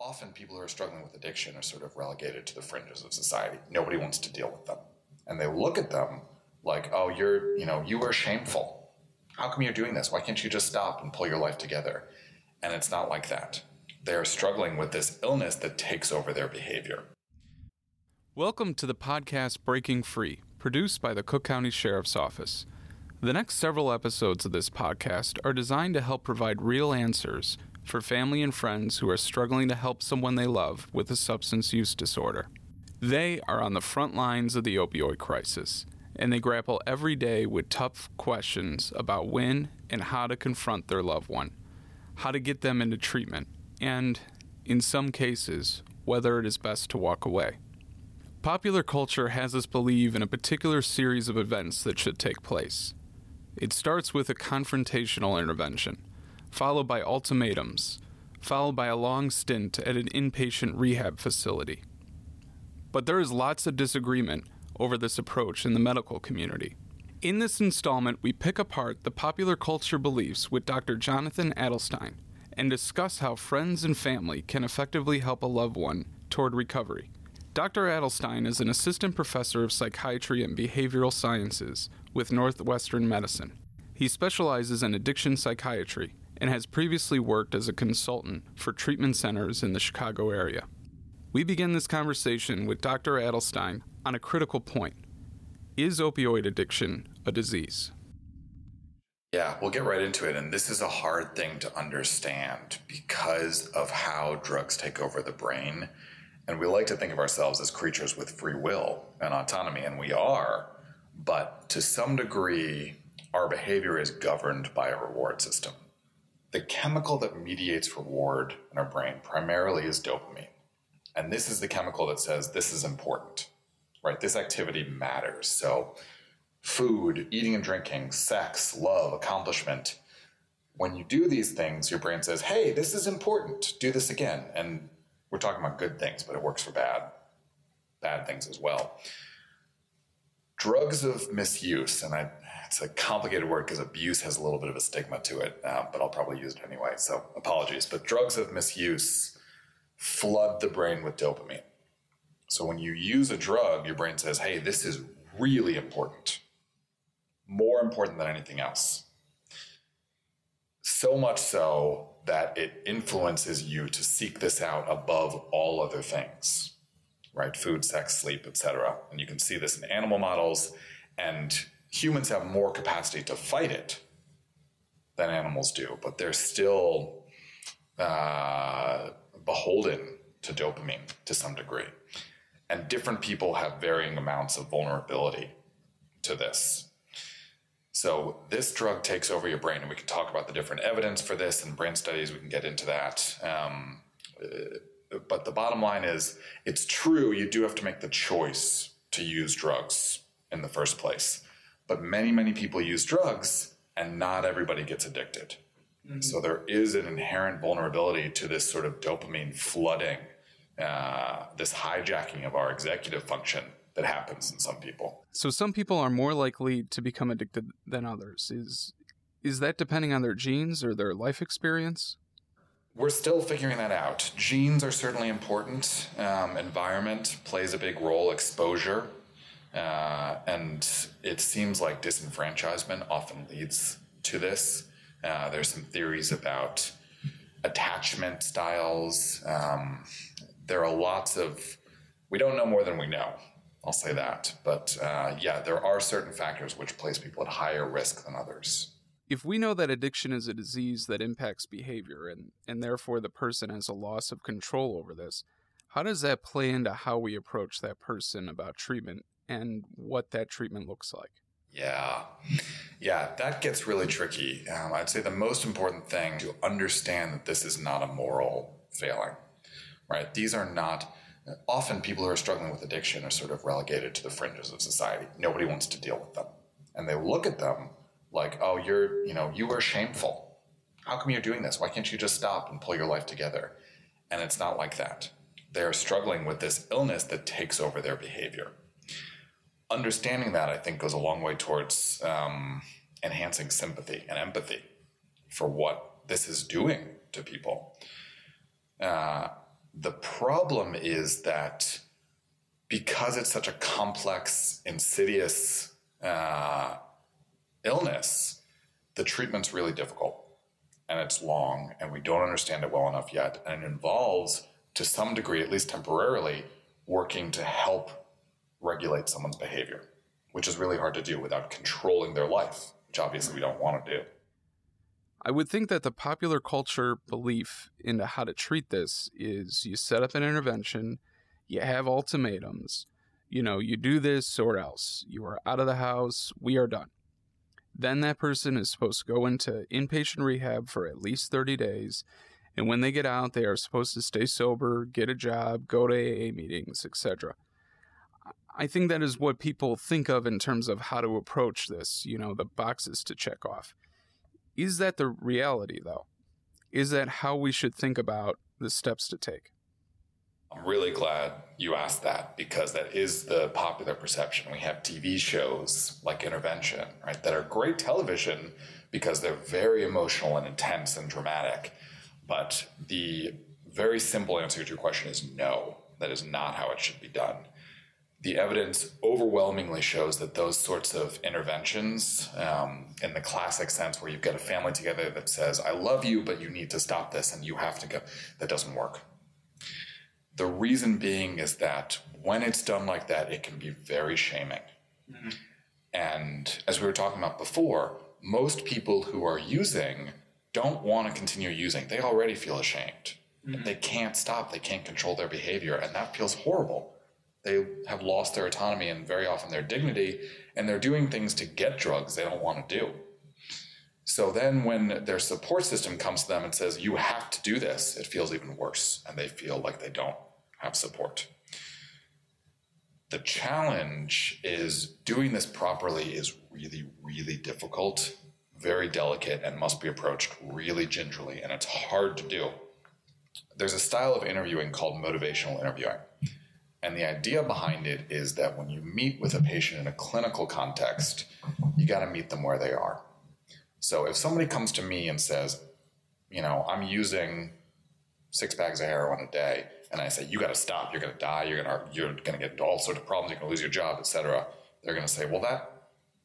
often people who are struggling with addiction are sort of relegated to the fringes of society. Nobody wants to deal with them. And they look at them like, oh, you're, you know, you are shameful. How come you're doing this? Why can't you just stop and pull your life together? And it's not like that. They're struggling with this illness that takes over their behavior. Welcome to the podcast Breaking Free, produced by the Cook County Sheriff's Office. The next several episodes of this podcast are designed to help provide real answers for family and friends who are struggling to help someone they love with a substance use disorder. They are on the front lines of the opioid crisis, and they grapple every day with tough questions about when and how to confront their loved one, how to get them into treatment, and, in some cases, whether it is best to walk away. Popular culture has us believe in a particular series of events that should take place. It starts with a confrontational intervention followed by ultimatums, followed by a long stint at an inpatient rehab facility. But there is lots of disagreement over this approach in the medical community. In this installment, we pick apart the popular culture beliefs with Dr. Jonathan Adelstein and discuss how friends and family can effectively help a loved one toward recovery. Dr. Adelstein is an assistant professor of psychiatry and behavioral sciences with Northwestern Medicine. He specializes in addiction psychiatry and has previously worked as a consultant for treatment centers in the Chicago area. We begin this conversation with Dr. Adelstein on a critical point Is opioid addiction a disease? Yeah, we'll get right into it. And this is a hard thing to understand because of how drugs take over the brain. And we like to think of ourselves as creatures with free will and autonomy, and we are. But to some degree, our behavior is governed by a reward system the chemical that mediates reward in our brain primarily is dopamine. And this is the chemical that says this is important, right? This activity matters. So, food, eating and drinking, sex, love, accomplishment. When you do these things, your brain says, hey, this is important. Do this again. And we're talking about good things, but it works for bad, bad things as well. Drugs of misuse, and I it's a complicated word because abuse has a little bit of a stigma to it, uh, but I'll probably use it anyway. So apologies. But drugs of misuse flood the brain with dopamine. So when you use a drug, your brain says, hey, this is really important, more important than anything else. So much so that it influences you to seek this out above all other things, right? Food, sex, sleep, etc. And you can see this in animal models and humans have more capacity to fight it than animals do, but they're still uh, beholden to dopamine to some degree. And different people have varying amounts of vulnerability to this. So, this drug takes over your brain, and we can talk about the different evidence for this and brain studies. We can get into that. Um, uh, but the bottom line is it's true, you do have to make the choice to use drugs in the first place. But many, many people use drugs and not everybody gets addicted. Mm-hmm. So there is an inherent vulnerability to this sort of dopamine flooding, uh, this hijacking of our executive function that happens in some people. So some people are more likely to become addicted than others. Is is that depending on their genes or their life experience? We're still figuring that out. Genes are certainly important. Um, environment plays a big role. Exposure uh, and it seems like disenfranchisement often leads to this. Uh, there's some theories about attachment styles. Um, there are lots of, we don't know more than we know. I'll say that. But uh, yeah, there are certain factors which place people at higher risk than others. If we know that addiction is a disease that impacts behavior and, and therefore the person has a loss of control over this, how does that play into how we approach that person about treatment and what that treatment looks like. Yeah. Yeah, that gets really tricky. Um, I'd say the most important thing to understand that this is not a moral failing, right? These are not, often people who are struggling with addiction are sort of relegated to the fringes of society. Nobody wants to deal with them. And they look at them like, oh, you're, you know, you are shameful. How come you're doing this? Why can't you just stop and pull your life together? And it's not like that. They're struggling with this illness that takes over their behavior understanding that I think goes a long way towards um, enhancing sympathy and empathy for what this is doing to people. Uh, The problem is that because it's such a complex, insidious uh, illness, the treatment's really difficult and it's long and we don't understand it well enough yet. And it involves, to some degree, at least temporarily, working to help regulate someone's behavior, which is really hard to do without controlling their life, which obviously we don't want to do. I would think that the popular culture belief into how to treat this is you set up an intervention, you have ultimatums, you know, you do this or else. You are out of the house, we are done. Then that person is supposed to go into inpatient rehab for at least 30 days. And when they get out, they are supposed to stay sober, get a job, go to AA meetings, etc. I think that is what people think of in terms of how to approach this, you know, the boxes to check off. Is that the reality, though? Is that how we should think about the steps to take? I'm really glad you asked that because that is the popular perception. We have TV shows like Intervention, right, that are great television because they're very emotional and intense and dramatic. But the very simple answer to your question is no, that is not how it should be done. The evidence overwhelmingly shows that those sorts of interventions, um, in the classic sense where you've got a family together that says, I love you, but you need to stop this and you have to go, that doesn't work the reason being is that when it's done like that, it can be very shaming. Mm-hmm. And as we were talking about before, most people who are using don't want to continue using. They already feel ashamed. Mm-hmm. They can't stop. They can't control their behavior. And that feels horrible. They have lost their autonomy and very often their dignity. And they're doing things to get drugs they don't want to do. So then when their support system comes to them and says, you have to do this, it feels even worse. And they feel like they don't have support. The challenge is doing this properly is really, really difficult, very delicate, and must be approached really gingerly. And it's hard to do. There's a style of interviewing called motivational interviewing. And the idea behind it is that when you meet with a patient in a clinical context, you got to meet them where they are. So if somebody comes to me and says, you know, I'm using six bags of heroin a day, and I say, you got to stop, you're going to die, you're going to you're going to get all sorts of problems, you're going to lose your job, etc. They're going to say, well, that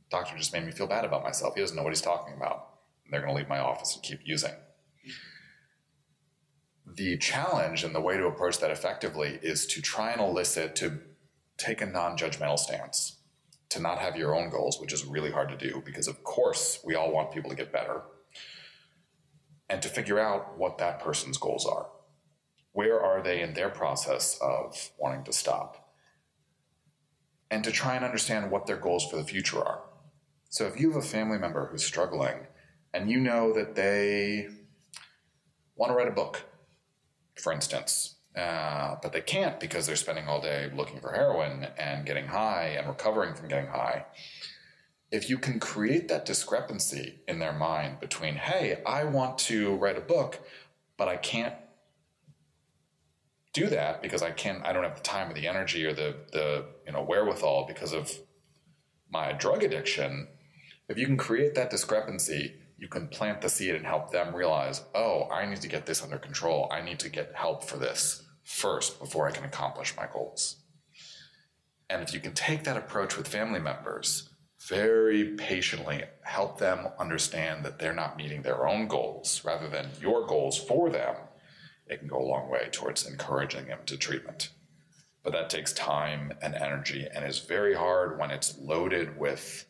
doctor just made me feel bad about myself. He doesn't know what he's talking about. And they're going to leave my office and keep using. The challenge and the way to approach that effectively is to try and elicit to take a non-judgmental stance, to not have your own goals, which is really hard to do because of course we all want people to get better. And to figure out what that person's goals are where are they in their process of wanting to stop? And to try and understand what their goals for the future are. So if you have a family member who's struggling and you know that they want to write a book, for instance, uh, but they can't because they're spending all day looking for heroin and getting high and recovering from getting high. If you can create that discrepancy in their mind between, hey, I want to write a book, but I can't do that because I can't, I don't have the time or the energy or the, the, you know, wherewithal because of my drug addiction. If you can create that discrepancy, you can plant the seed and help them realize, oh, I need to get this under control. I need to get help for this first before I can accomplish my goals. And if you can take that approach with family members, very patiently help them understand that they're not meeting their own goals rather than your goals for them it can go a long way towards encouraging them to treatment. But that takes time and energy and is very hard when it's loaded with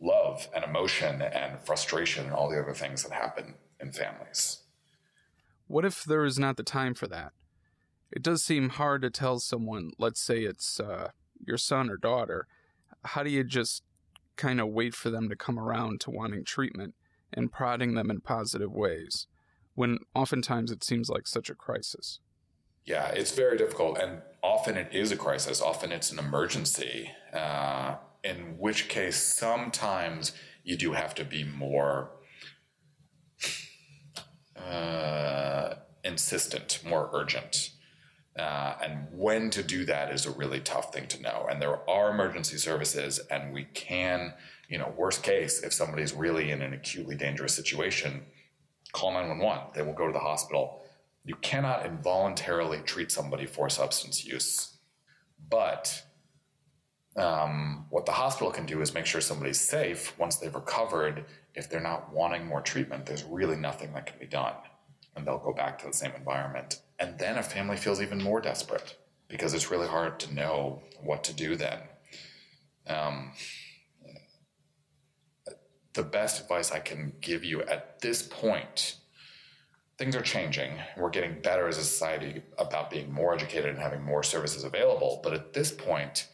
love and emotion and frustration and all the other things that happen in families. What if there is not the time for that? It does seem hard to tell someone, let's say it's uh, your son or daughter, how do you just kind of wait for them to come around to wanting treatment and prodding them in positive ways? when oftentimes it seems like such a crisis. Yeah, it's very difficult. And often it is a crisis, often it's an emergency, uh, in which case sometimes you do have to be more uh, insistent, more urgent. Uh, and when to do that is a really tough thing to know. And there are emergency services, and we can, you know, worst case, if somebody's really in an acutely dangerous situation, call 911. They will go to the hospital. You cannot involuntarily treat somebody for substance use, but um, what the hospital can do is make sure somebody's safe once they've recovered. If they're not wanting more treatment, there's really nothing that can be done. And they'll go back to the same environment. And then a family feels even more desperate because it's really hard to know what to do then. Um, the best advice I can give you at this point things are changing. We're getting better as a society about being more educated and having more services available. But at this point,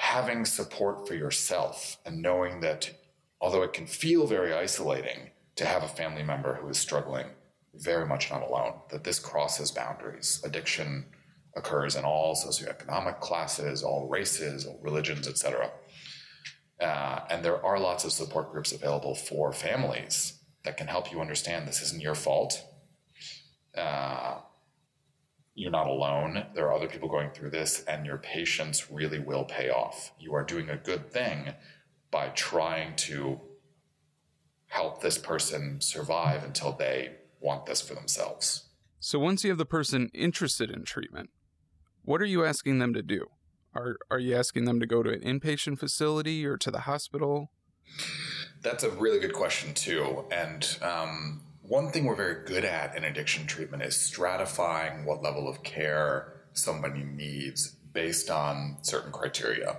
having support for yourself and knowing that although it can feel very isolating to have a family member who is struggling, very much not alone, that this crosses boundaries. Addiction occurs in all socioeconomic classes, all races, all religions, etc. Uh, and there are lots of support groups available for families that can help you understand this isn't your fault. Uh, you're not alone. There are other people going through this, and your patience really will pay off. You are doing a good thing by trying to help this person survive until they want this for themselves. So, once you have the person interested in treatment, what are you asking them to do? Are, are you asking them to go to an inpatient facility or to the hospital? That's a really good question, too. And um, one thing we're very good at in addiction treatment is stratifying what level of care somebody needs based on certain criteria.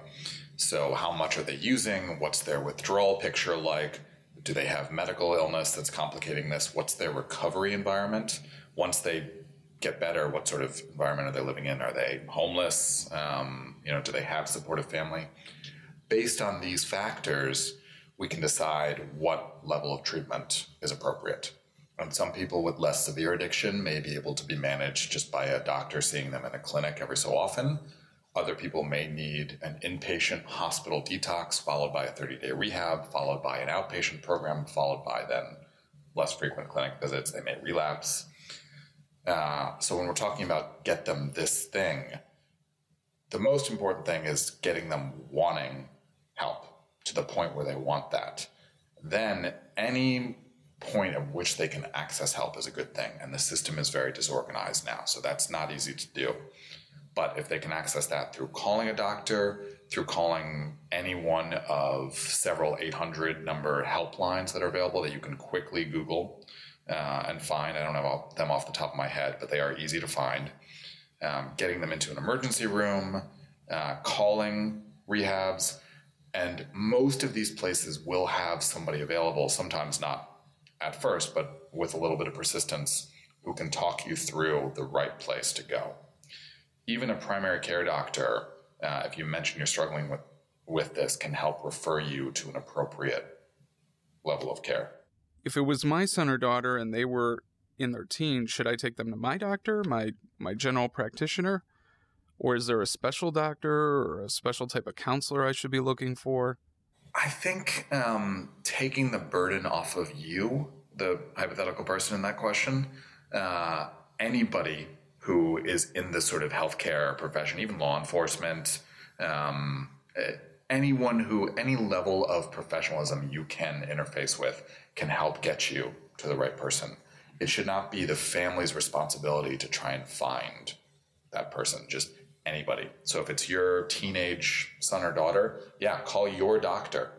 So, how much are they using? What's their withdrawal picture like? Do they have medical illness that's complicating this? What's their recovery environment? Once they get better, what sort of environment are they living in? Are they homeless? Um, you know, do they have supportive family? Based on these factors, we can decide what level of treatment is appropriate. And some people with less severe addiction may be able to be managed just by a doctor seeing them in a clinic every so often. Other people may need an inpatient hospital detox, followed by a 30 day rehab, followed by an outpatient program, followed by then less frequent clinic visits. They may relapse. Uh, so when we're talking about get them this thing, the most important thing is getting them wanting help to the point where they want that, then any point at which they can access help is a good thing. And the system is very disorganized now, so that's not easy to do. But if they can access that through calling a doctor, through calling any one of several 800 number helplines that are available that you can quickly Google uh, and find, I don't have them off the top of my head, but they are easy to find. Um, getting them into an emergency room, uh, calling rehabs, and most of these places will have somebody available, sometimes not at first, but with a little bit of persistence, who can talk you through the right place to go. Even a primary care doctor, uh, if you mention you're struggling with, with this, can help refer you to an appropriate level of care. If it was my son or daughter and they were in their teens, should I take them to my doctor, my my general practitioner? Or is there a special doctor or a special type of counselor I should be looking for? I think um, taking the burden off of you, the hypothetical person in that question, uh, anybody who is in the sort of healthcare profession, even law enforcement, um, anyone who, any level of professionalism you can interface with can help get you to the right person. It should not be the family's responsibility to try and find that person. Just anybody. So if it's your teenage son or daughter, yeah, call your doctor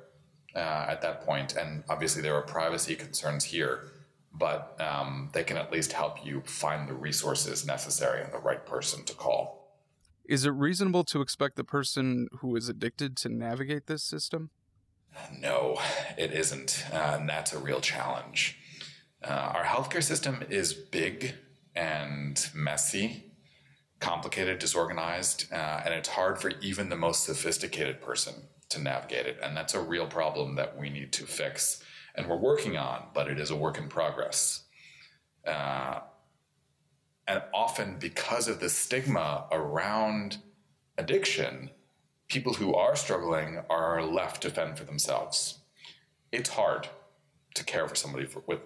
uh, at that point. And obviously, there are privacy concerns here, but um, they can at least help you find the resources necessary and the right person to call. Is it reasonable to expect the person who is addicted to navigate this system? No, it isn't. Uh, and that's a real challenge. Uh, our healthcare system is big and messy complicated, disorganized, uh, and it's hard for even the most sophisticated person to navigate it. And that's a real problem that we need to fix and we're working on, but it is a work in progress. Uh, and often, because of the stigma around addiction, people who are struggling are left to fend for themselves. It's hard to care for somebody for, with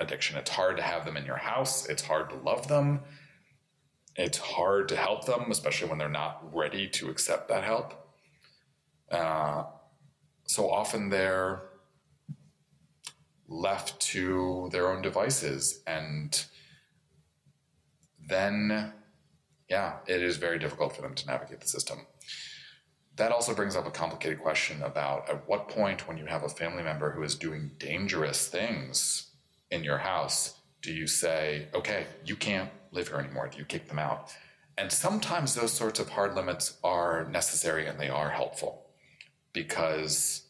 addiction. It's hard to have them in your house. It's hard to love them it's hard to help them, especially when they're not ready to accept that help. Uh, so often they're left to their own devices. And then yeah, it is very difficult for them to navigate the system. That also brings up a complicated question about at what point, when you have a family member who is doing dangerous things in your house, do you say, okay, you can't live here anymore? Do you kick them out? And sometimes those sorts of hard limits are necessary and they are helpful because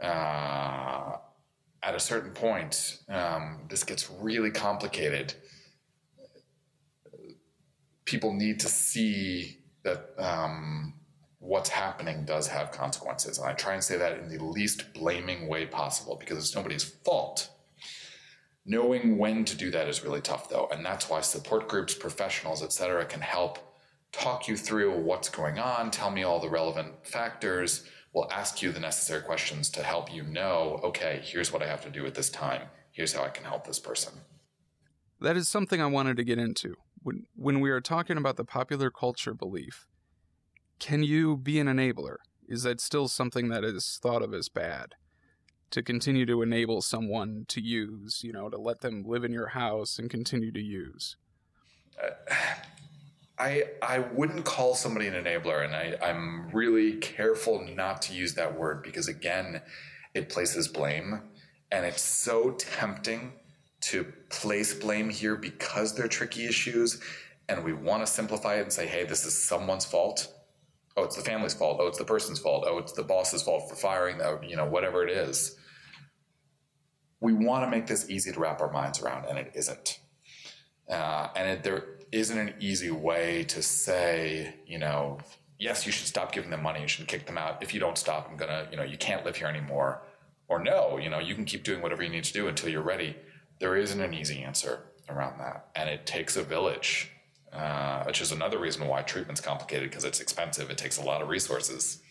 uh, at a certain point, um, this gets really complicated. People need to see that um, what's happening does have consequences. And I try and say that in the least blaming way possible because it's nobody's fault. Knowing when to do that is really tough though. And that's why support groups, professionals, etc., can help talk you through what's going on, tell me all the relevant factors, We'll ask you the necessary questions to help you know, okay, here's what I have to do at this time. Here's how I can help this person. That is something I wanted to get into. When when we are talking about the popular culture belief can you be an enabler? Is that still something that is thought of as bad? To continue to enable someone to use, you know, to let them live in your house and continue to use? Uh, I I wouldn't call somebody an enabler, and I, I'm really careful not to use that word because again, it places blame, and it's so tempting to place blame here because they're tricky issues, and we want to simplify it and say, hey, this is someone's fault oh, it's the family's fault. Oh, it's the person's fault. Oh, it's the boss's fault for firing them, you know, whatever it is. We want to make this easy to wrap our minds around, and it isn't. Uh, and it, there isn't an easy way to say, you know, yes, you should stop giving them money. You should kick them out. If you don't stop, I'm going to, you know, you can't live here anymore. Or no, you know, you can keep doing whatever you need to do until you're ready. There isn't an easy answer around that. And it takes a village uh, which is another reason why treatment's complicated because it's expensive. It takes a lot of resources.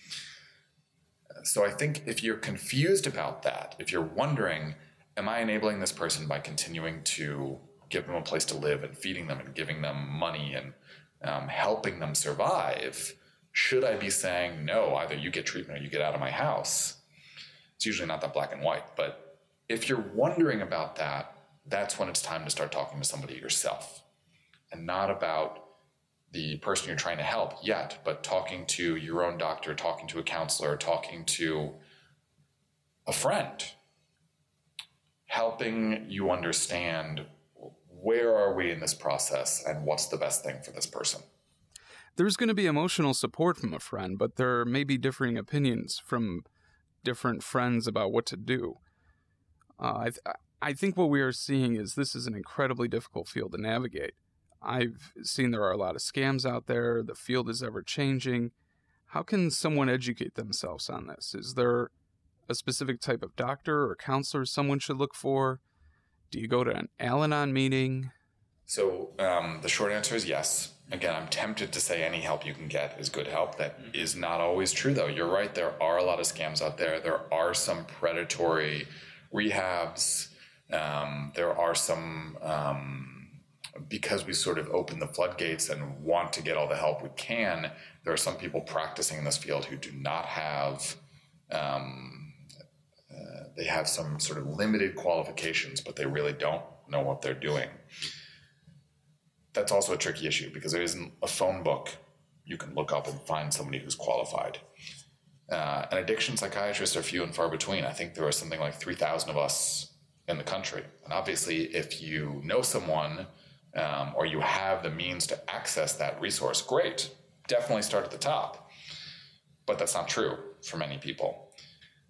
So I think if you're confused about that, if you're wondering, am I enabling this person by continuing to give them a place to live and feeding them and giving them money and um, helping them survive? Should I be saying, no, either you get treatment or you get out of my house? It's usually not that black and white. But if you're wondering about that, that's when it's time to start talking to somebody yourself and not about the person you're trying to help yet, but talking to your own doctor, talking to a counselor, talking to a friend, helping you understand where are we in this process and what's the best thing for this person. There's going to be emotional support from a friend, but there may be differing opinions from different friends about what to do. Uh, I, th- I think what we are seeing is this is an incredibly difficult field to navigate. I've seen there are a lot of scams out there. The field is ever changing. How can someone educate themselves on this? Is there a specific type of doctor or counselor someone should look for? Do you go to an Al Anon meeting? So um, the short answer is yes. Again, I'm tempted to say any help you can get is good help. That mm-hmm. not always true, though. You're right. There are a lot of scams out there. There are some predatory rehabs. Um, there are some um, because we sort of open the floodgates and want to get all the help we can, there are some people practicing in this field who do not have, um, uh, they have some sort of limited qualifications, but they really don't know what they're doing. That's also a tricky issue because there isn't a phone book you can look up and find somebody who's qualified. Uh, and addiction psychiatrists are few and far between. I think there are something like 3,000 of us in the country. And obviously, if you know someone um, or you have the means to access that resource, great. Definitely start at the top. But that's not true for many people.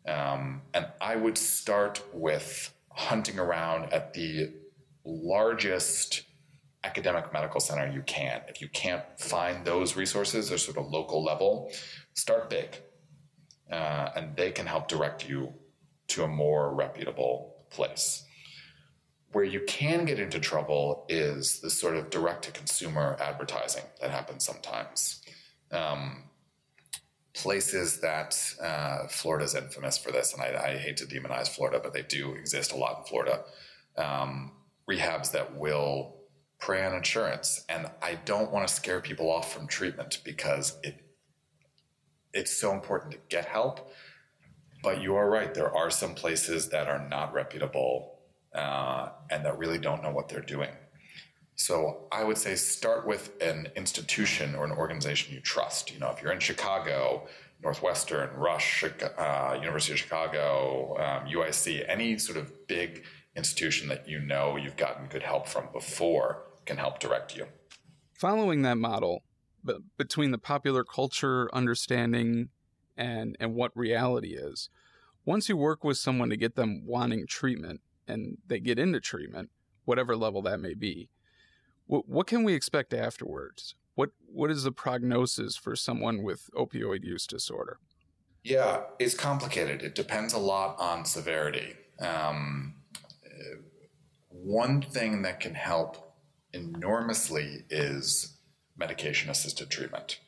Um, and I would start with hunting around at the largest academic medical center you can. If you can't find those resources or sort of local level, start big. Uh, and they can help direct you to a more reputable place. Where you can get into trouble is the sort of direct to consumer advertising that happens sometimes. Um, places that uh, Florida is infamous for this, and I, I, hate to demonize Florida, but they do exist a lot in Florida. Um, rehabs that will prey on insurance, and I don't want to scare people off from treatment because it it's so important to get help. But you are right; there are some places that are not reputable uh, and that really don't know what they're doing. So I would say start with an institution or an organization you trust. You know, if you're in Chicago, Northwestern, Rush, uh, University of Chicago, um, UIC, any sort of big institution that you know you've gotten good help from before can help direct you. Following that model, but between the popular culture understanding and and what reality is, once you work with someone to get them wanting treatment and they get into treatment, whatever level that may be, what, what can we expect afterwards? What what is the prognosis for someone with opioid use disorder? Yeah, it's complicated. It depends a lot on severity. Um, one thing that can help enormously is medication assisted treatment.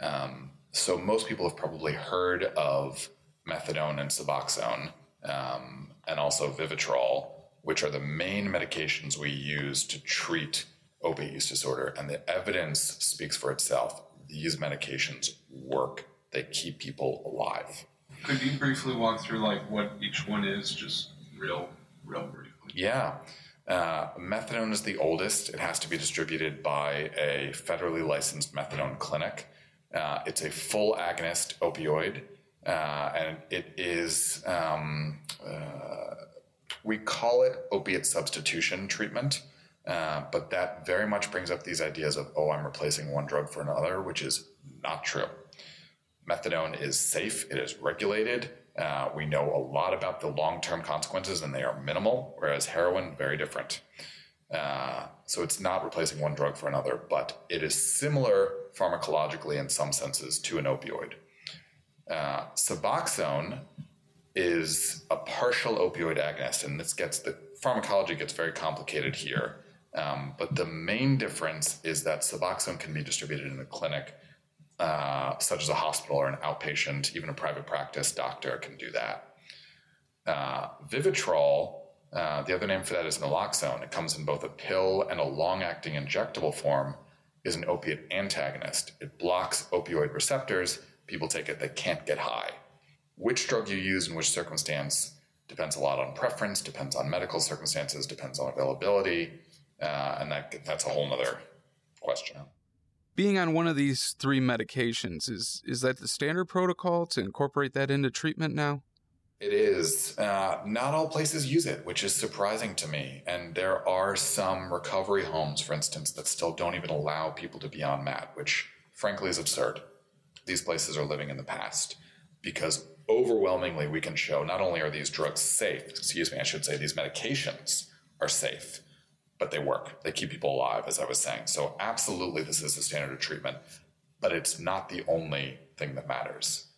Um, so, most people have probably heard of methadone and Suboxone, um, and also Vivitrol, which are the main medications we use to treat opiate use disorder. And the evidence speaks for itself. These medications work, they keep people alive. Could you briefly walk through like what each one is, just real, real briefly? Yeah. Uh, methadone is the oldest. It has to be distributed by a federally licensed methadone clinic. Uh, it's a full agonist opioid, uh, and it is, um, uh, we call it opiate substitution treatment, uh, but that very much brings up these ideas of, oh, I'm replacing one drug for another, which is not true. Methadone is safe, it is regulated, uh, we know a lot about the long term consequences and they are minimal, whereas heroin, very different. Uh, so it's not replacing one drug for another, but it is similar pharmacologically in some senses to an opioid. Uh, Suboxone is a partial opioid agonist, and this gets the pharmacology gets very complicated here. Um, but the main difference is that Suboxone can be distributed in the clinic uh, such as a hospital or an outpatient, even a private practice doctor can do that. Uh, Vivitrol, uh, the other name for that is naloxone. It comes in both a pill and a long acting injectable form, is an opiate antagonist. It blocks opioid receptors. People take it, they can't get high. Which drug you use in which circumstance depends a lot on preference, depends on medical circumstances, depends on availability, uh, and that, that's a whole other question. Being on one of these three medications is is that the standard protocol to incorporate that into treatment now? It is. Uh, not all places use it which is surprising to me. And there are some recovery homes for instance that still don't even allow people to be on MAT which frankly is absurd these places are living in the past because overwhelmingly we can show not only are these drugs safe excuse me i should say these medications are safe but they work. They keep people alive, as I was saying. So, absolutely, this is the standard of treatment, but it's not the only thing that matters.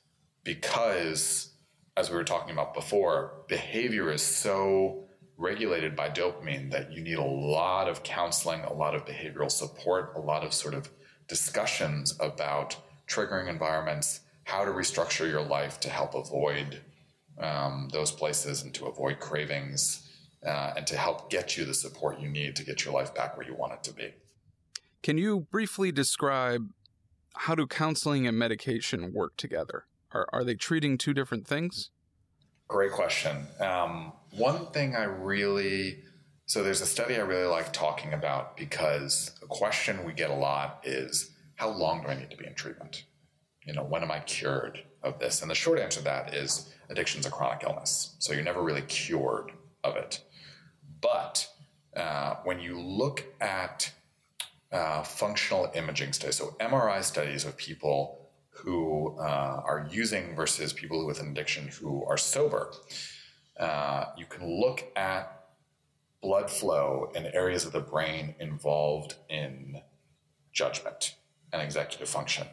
Because, as we were talking about before, behavior is so regulated by dopamine that you need a lot of counseling, a lot of behavioral support, a lot of sort of discussions about triggering environments, how to restructure your life to help avoid um, those places and to avoid cravings uh, and to help get you the support you need to get your life back where you want it to be. Can you briefly describe how do counseling and medication work together? Are, are they treating two different things? Great question. Um, one thing I really, so there's a study I really like talking about because a question we get a lot is how long do I need to be in treatment? You know, when am I cured of this? And the short answer to that is addiction's a chronic illness. So you're never really cured of it. But uh, when you look at uh, functional imaging studies, so MRI studies of people who uh, are using versus people with an addiction who are sober, uh, you can look at blood flow in areas of the brain involved in judgment and executive function.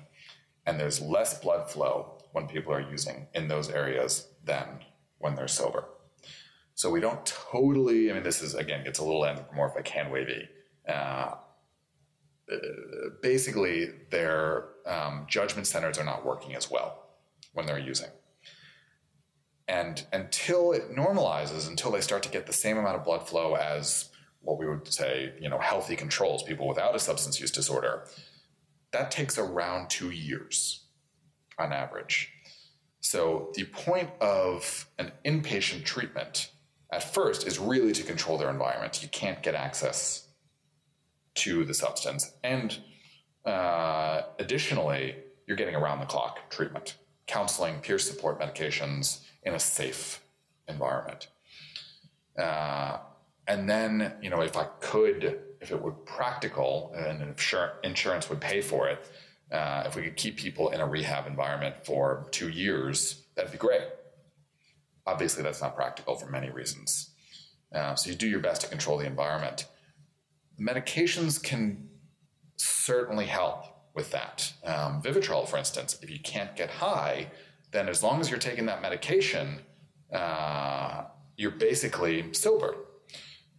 And there's less blood flow when people are using in those areas than when they're sober. So we don't totally, I mean, this is, again, gets a little anthropomorphic, hand wavy. Uh, basically, their um, judgment centers are not working as well when they're using. And until it normalizes, until they start to get the same amount of blood flow as what we would say, you know, healthy controls, people without a substance use disorder, that takes around two years on average. So the point of an inpatient treatment at first is really to control their environment. You can't get access to the substance. And uh, additionally, you're getting around the clock treatment, counseling, peer support medications in a safe environment. Uh, and then, you know, if I could, if it were practical and insurance would pay for it, uh, if we could keep people in a rehab environment for two years, that'd be great. Obviously, that's not practical for many reasons. Uh, so you do your best to control the environment. Medications can certainly help with that. Um, Vivitrol, for instance, if you can't get high, then as long as you're taking that medication, uh, you're basically sober.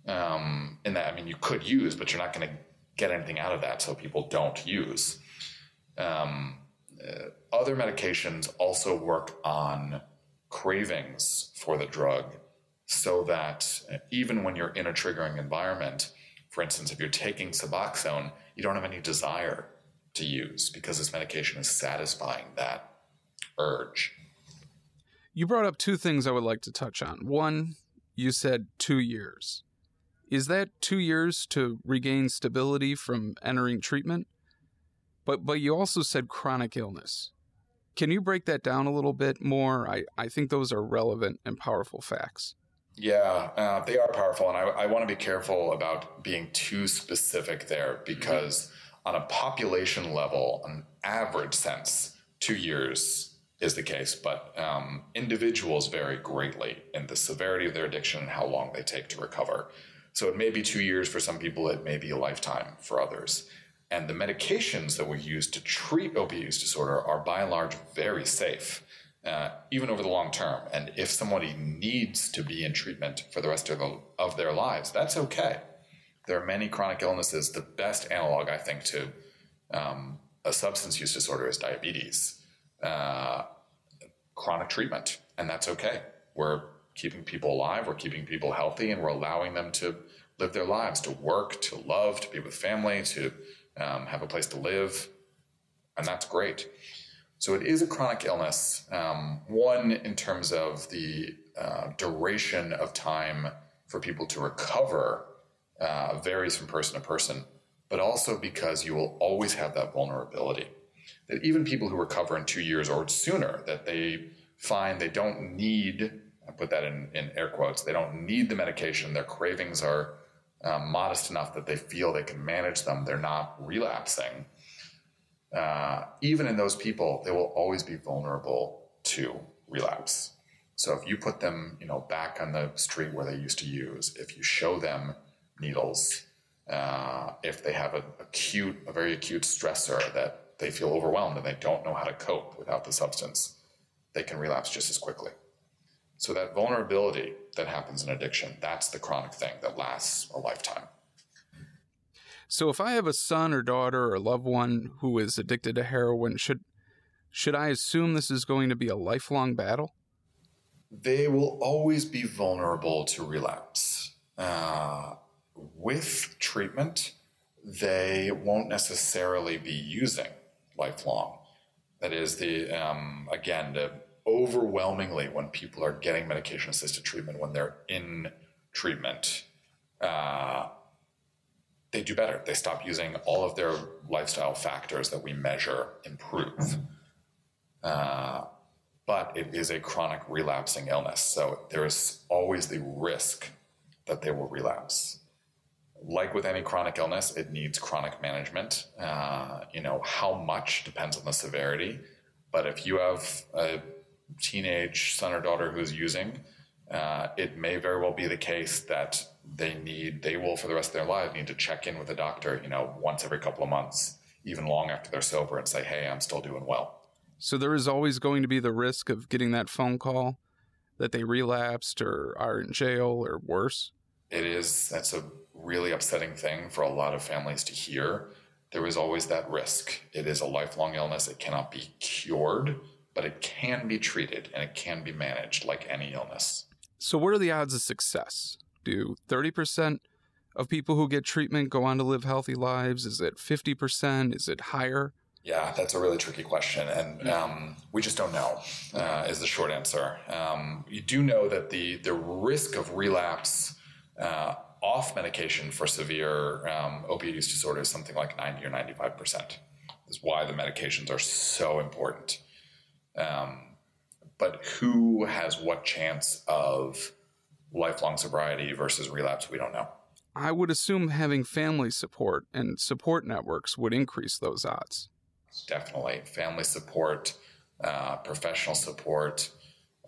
Um, in that, I mean, you could use, but you're not going to get anything out of that, so people don't use. Um, uh, other medications also work on cravings for the drug so that even when you're in a triggering environment, for instance, if you're taking Suboxone, you don't have any desire to use because this medication is satisfying that urge. You brought up two things I would like to touch on. One, you said two years. Is that two years to regain stability from entering treatment? But but you also said chronic illness. Can you break that down a little bit more? I, I think those are relevant and powerful facts. Yeah, uh, they are powerful. And I, I want to be careful about being too specific there because, mm-hmm. on a population level, an average sense, two years is the case. But um, individuals vary greatly in the severity of their addiction and how long they take to recover. So it may be two years for some people, it may be a lifetime for others. And the medications that we use to treat opioid use disorder are by and large very safe, uh, even over the long term. And if somebody needs to be in treatment for the rest of, the, of their lives, that's okay. There are many chronic illnesses. The best analog, I think, to um, a substance use disorder is diabetes, uh, chronic treatment, and that's okay. We're keeping people alive, we're keeping people healthy, and we're allowing them to live their lives, to work, to love, to be with family, to um, have a place to live, and that's great. So it is a chronic illness. Um, one in terms of the uh, duration of time for people to recover uh, varies from person to person, but also because you will always have that vulnerability. That even people who recover in two years or sooner, that they find they don't need, I put that in, in air quotes, they don't need the medication. Their cravings are um, modest enough that they feel they can manage them, they're not relapsing. Uh, even in those people, they will always be vulnerable to relapse. So if you put them, you know, back on the street where they used to use, if you show them needles, uh, if they have an acute, a very acute stressor that they feel overwhelmed and they don't know how to cope without the substance, they can relapse just as quickly. So that vulnerability that happens in addiction, that's the chronic thing that lasts a lifetime. So if I have a son or daughter or loved one who is addicted to heroin, should should I assume this is going to be a lifelong battle? They will always be vulnerable to relapse. Uh, with treatment, they won't necessarily be using lifelong. That is the um, again the overwhelmingly when people are getting medication assisted treatment, when they're in treatment, uh, they do better. They stop using all of their lifestyle factors that we measure improve. Uh, but it is a chronic relapsing illness. So there is always the risk that they will relapse. Like with any chronic illness, it needs chronic management. Uh, you know, how much depends on the severity. But if you have a teenage son or daughter who's using, uh, it may very well be the case that they need, they will for the rest of their life need to check in with a doctor, you know, once every couple of months, even long after they're sober and say, hey, I'm still doing well. So there is always going to be the risk of getting that phone call that they relapsed or are in jail or worse. It is, that's a really upsetting thing for a lot of families to hear. There is always that risk. It is a lifelong illness, it cannot be cured but it can be treated and it can be managed like any illness. So, what are the odds of success? Do 30% of people who get treatment go on to live healthy lives? Is it 50%? Is it higher? Yeah, that's a really tricky question, and um, we just don't know. Uh, is the short answer. Um, you do know that the the risk of relapse uh, off medication for severe um, opioid use disorder is something like 90 or 95 percent. Is why the medications are so important. Um, but who has what chance of lifelong sobriety versus relapse? We don't know. I would assume having family support and support networks would increase those odds. Definitely. Family support, uh, professional support,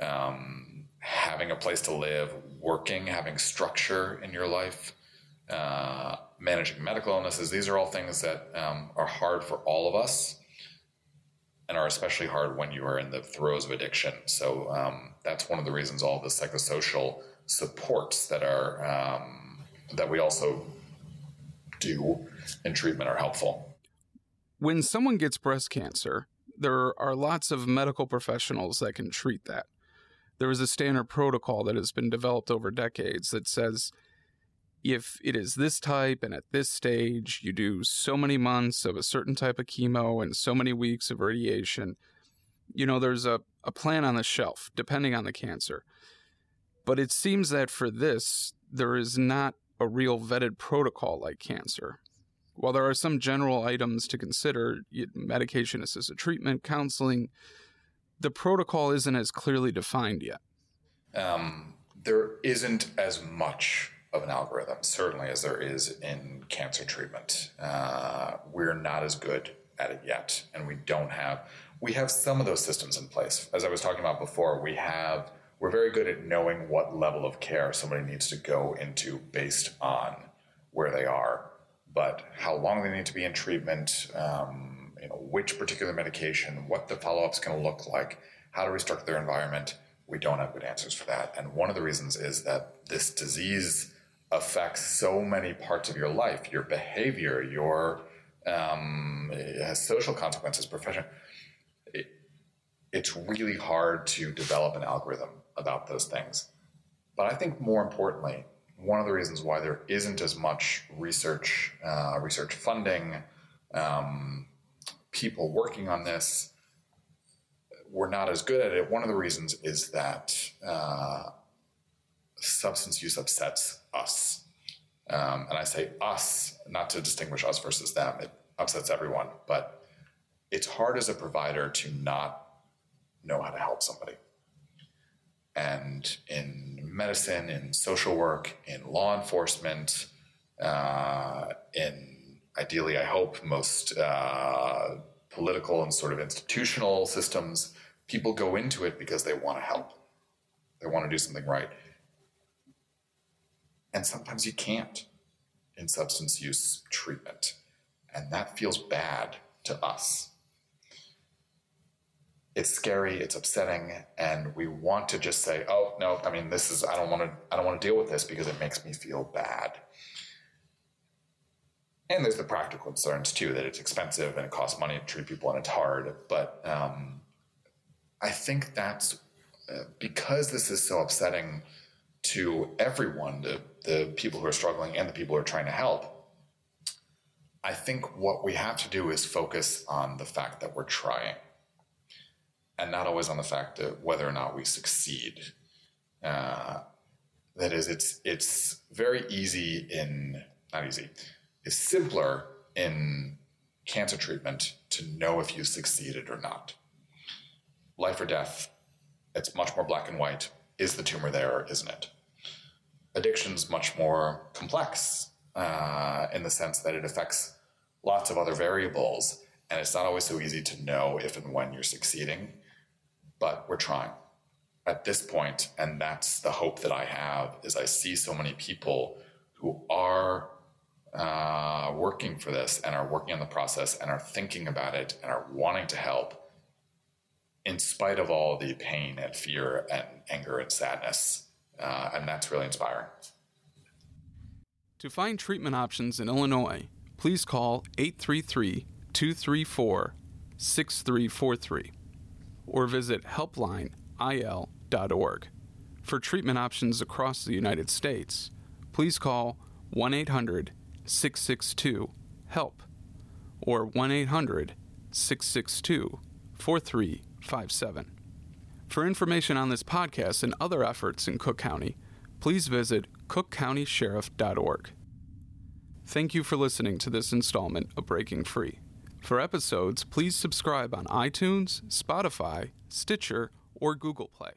um, having a place to live, working, having structure in your life, uh, managing medical illnesses. These are all things that um, are hard for all of us and are especially hard when you are in the throes of addiction. So um, that's one of the reasons all the psychosocial supports that are um, that we also do in treatment are helpful. When someone gets breast cancer, there are lots of medical professionals that can treat that. There is a standard protocol that has been developed over decades that says if it is this type and at this stage, you do so many months of a certain type of chemo and so many weeks of radiation. You know, there's a, a plan on the shelf, depending on the cancer. But it seems that for this, there is not a real vetted protocol like cancer. While there are some general items to consider, medication assisted treatment, counseling, the protocol isn't as clearly defined yet. Um, there isn't as much of an algorithm, certainly as there is in cancer treatment. Uh, we're not as good at it yet, and we don't have. We have some of those systems in place. As I was talking about before, we have. We're very good at knowing what level of care somebody needs to go into based on where they are, but how long they need to be in treatment, um, you know, which particular medication, what the follow up is going to look like, how to restructure their environment. We don't have good answers for that, and one of the reasons is that this disease affects so many parts of your life, your behavior, your um, has social consequences, profession. It, it's really hard to develop an algorithm about those things. But I think more importantly, one of the reasons why there isn't as much research, uh, research funding, um, people working on this, we're not as good at it. One of the reasons is that uh, substance use upsets us. Um, and I say us, not to distinguish us versus them. It upsets everyone, but it's hard as a provider to not know how to help somebody. And in medicine, in social work, in law enforcement, uh, in ideally, I hope, most uh, political and sort of institutional systems, people go into it because they want to help. They want to do something right. And sometimes you can't in substance use treatment. And that feels bad to us. It's scary, it's upsetting, and we want to just say, "Oh, no, I mean, this is I don't want to I don't want to deal with this because it makes me feel bad." And there's the practical concerns too that it's expensive and it costs money to treat people and it's hard. But um, I think that's uh, because this is so upsetting to everyone, the, the people who are struggling and the people who are trying to help. I think what we have to do is focus on the fact that we're trying and not always on the fact that whether or not we succeed. Uh, that is, it's, it's very easy in, not easy, it's simpler in cancer treatment to know if you succeeded or not. Life or death, it's much more black and white is the tumor there or isn't it? Addiction's much more complex uh, in the sense that it affects lots of other variables, and it's not always so easy to know if and when you're succeeding, but we're trying at this point, and that's the hope that I have is I see so many people who are uh, working for this and are working on the process and are thinking about it and are wanting to help in spite of all the pain and fear and anger and sadness. Uh, and that's really inspiring. To find treatment options in Illinois, please call 833 234 6343 or visit helplineil.org. For treatment options across the United States, please call 1 800 662 HELP or 1 800 662 4357. For information on this podcast and other efforts in Cook County, please visit cookcountysheriff.org. Thank you for listening to this installment of Breaking Free. For episodes, please subscribe on iTunes, Spotify, Stitcher, or Google Play.